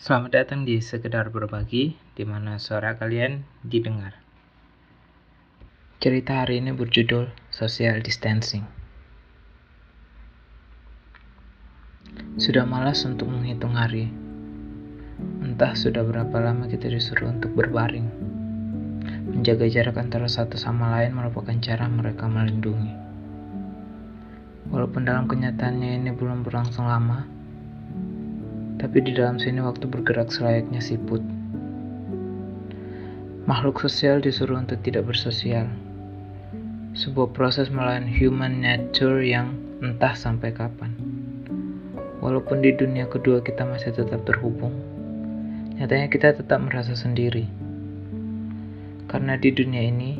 Selamat datang di Sekedar Berbagi, di mana suara kalian didengar. Cerita hari ini berjudul Social Distancing. Sudah malas untuk menghitung hari. Entah sudah berapa lama kita disuruh untuk berbaring. Menjaga jarak antara satu sama lain merupakan cara mereka melindungi. Walaupun dalam kenyataannya ini belum berlangsung lama, tapi di dalam sini waktu bergerak selayaknya siput. Makhluk sosial disuruh untuk tidak bersosial. Sebuah proses melawan human nature yang entah sampai kapan. Walaupun di dunia kedua kita masih tetap terhubung, nyatanya kita tetap merasa sendiri. Karena di dunia ini,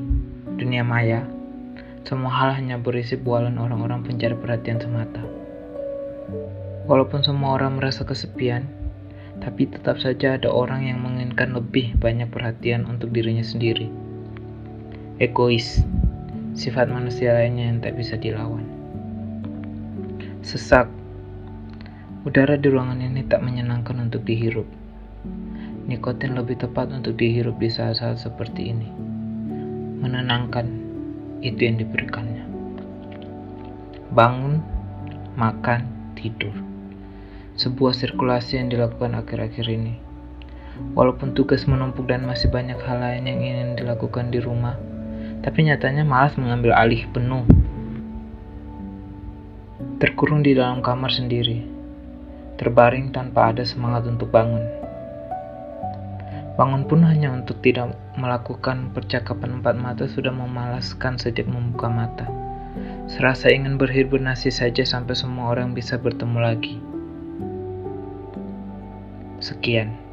dunia maya, semua hal hanya berisi bualan orang-orang pencari perhatian semata. Walaupun semua orang merasa kesepian, tapi tetap saja ada orang yang menginginkan lebih banyak perhatian untuk dirinya sendiri. Egois, sifat manusia lainnya yang tak bisa dilawan. Sesak, udara di ruangan ini tak menyenangkan untuk dihirup. Nikotin lebih tepat untuk dihirup di saat-saat seperti ini. Menenangkan, itu yang diberikannya. Bangun, makan, tidur sebuah sirkulasi yang dilakukan akhir-akhir ini. Walaupun tugas menumpuk dan masih banyak hal lain yang ingin dilakukan di rumah, tapi nyatanya malas mengambil alih penuh. Terkurung di dalam kamar sendiri, terbaring tanpa ada semangat untuk bangun. Bangun pun hanya untuk tidak melakukan percakapan empat mata sudah memalaskan sejak membuka mata. Serasa ingin berhibernasi saja sampai semua orang bisa bertemu lagi. Sekian.